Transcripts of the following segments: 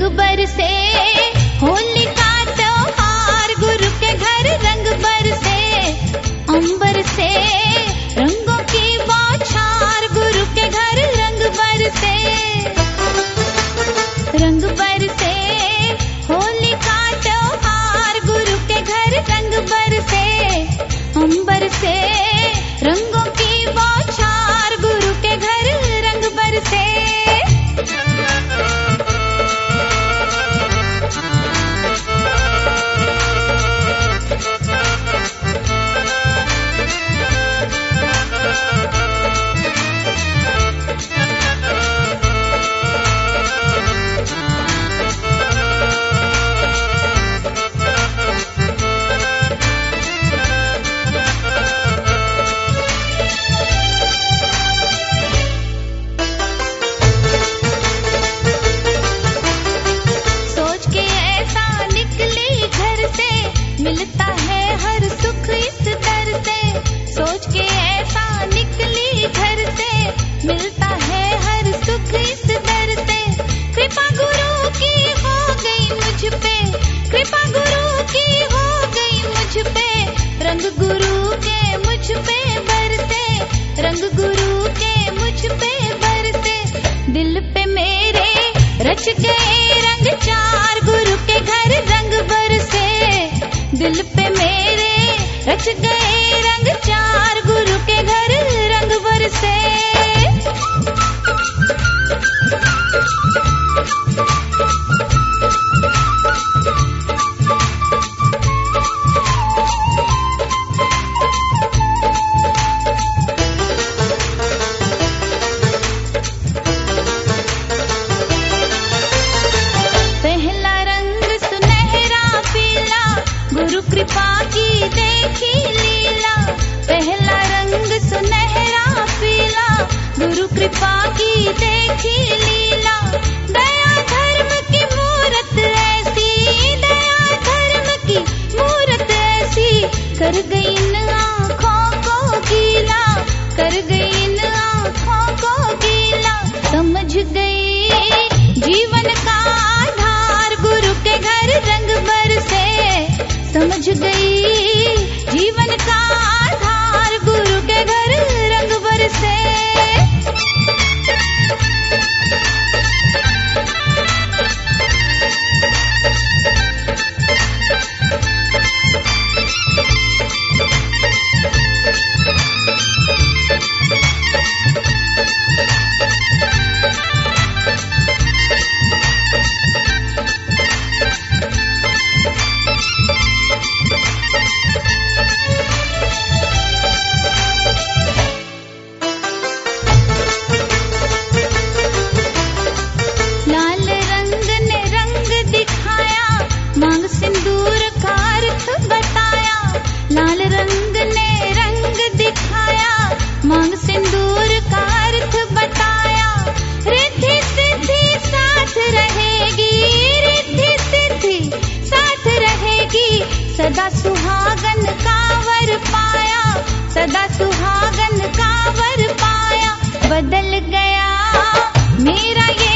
रंग बरसे होली का त्योहार गुरु के घर रंग बरसे अंबर से, रंगों की बौछार गुरु के घर रंग बरसे रंग बर रंग गुरु के मुझ पे बरसे, रंग गुरु के मुझ पे बरसे। दिल पे मेरे रच गए रंग चार, गुरु के घर रंग बरसे। दिल पे मेरे रच गए रंग चार, गुरु के घर रंग बरसे। जीवन का आधार गुरु के घर रंग भर से समझ गई। जीवन का सदा सुहागन कावर पाया बदल गया मेरा ये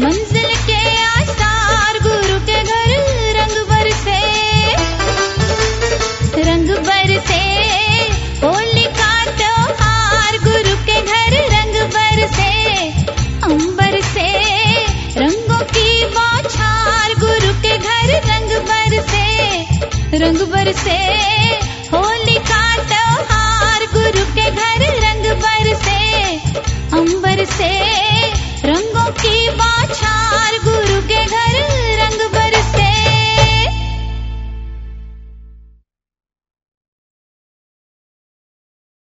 मंजिल के आसार गुरु के घर रंग बरसे। रंग बरसे, होली का त्योहार गुरु के घर रंग बरसे। अंबर से, रंगों की बौछार गुरु के घर रंग बरसे। रंग बरसे, होली का त्योहार गुरु के घर रंग बरसे। अंबर से की बाछा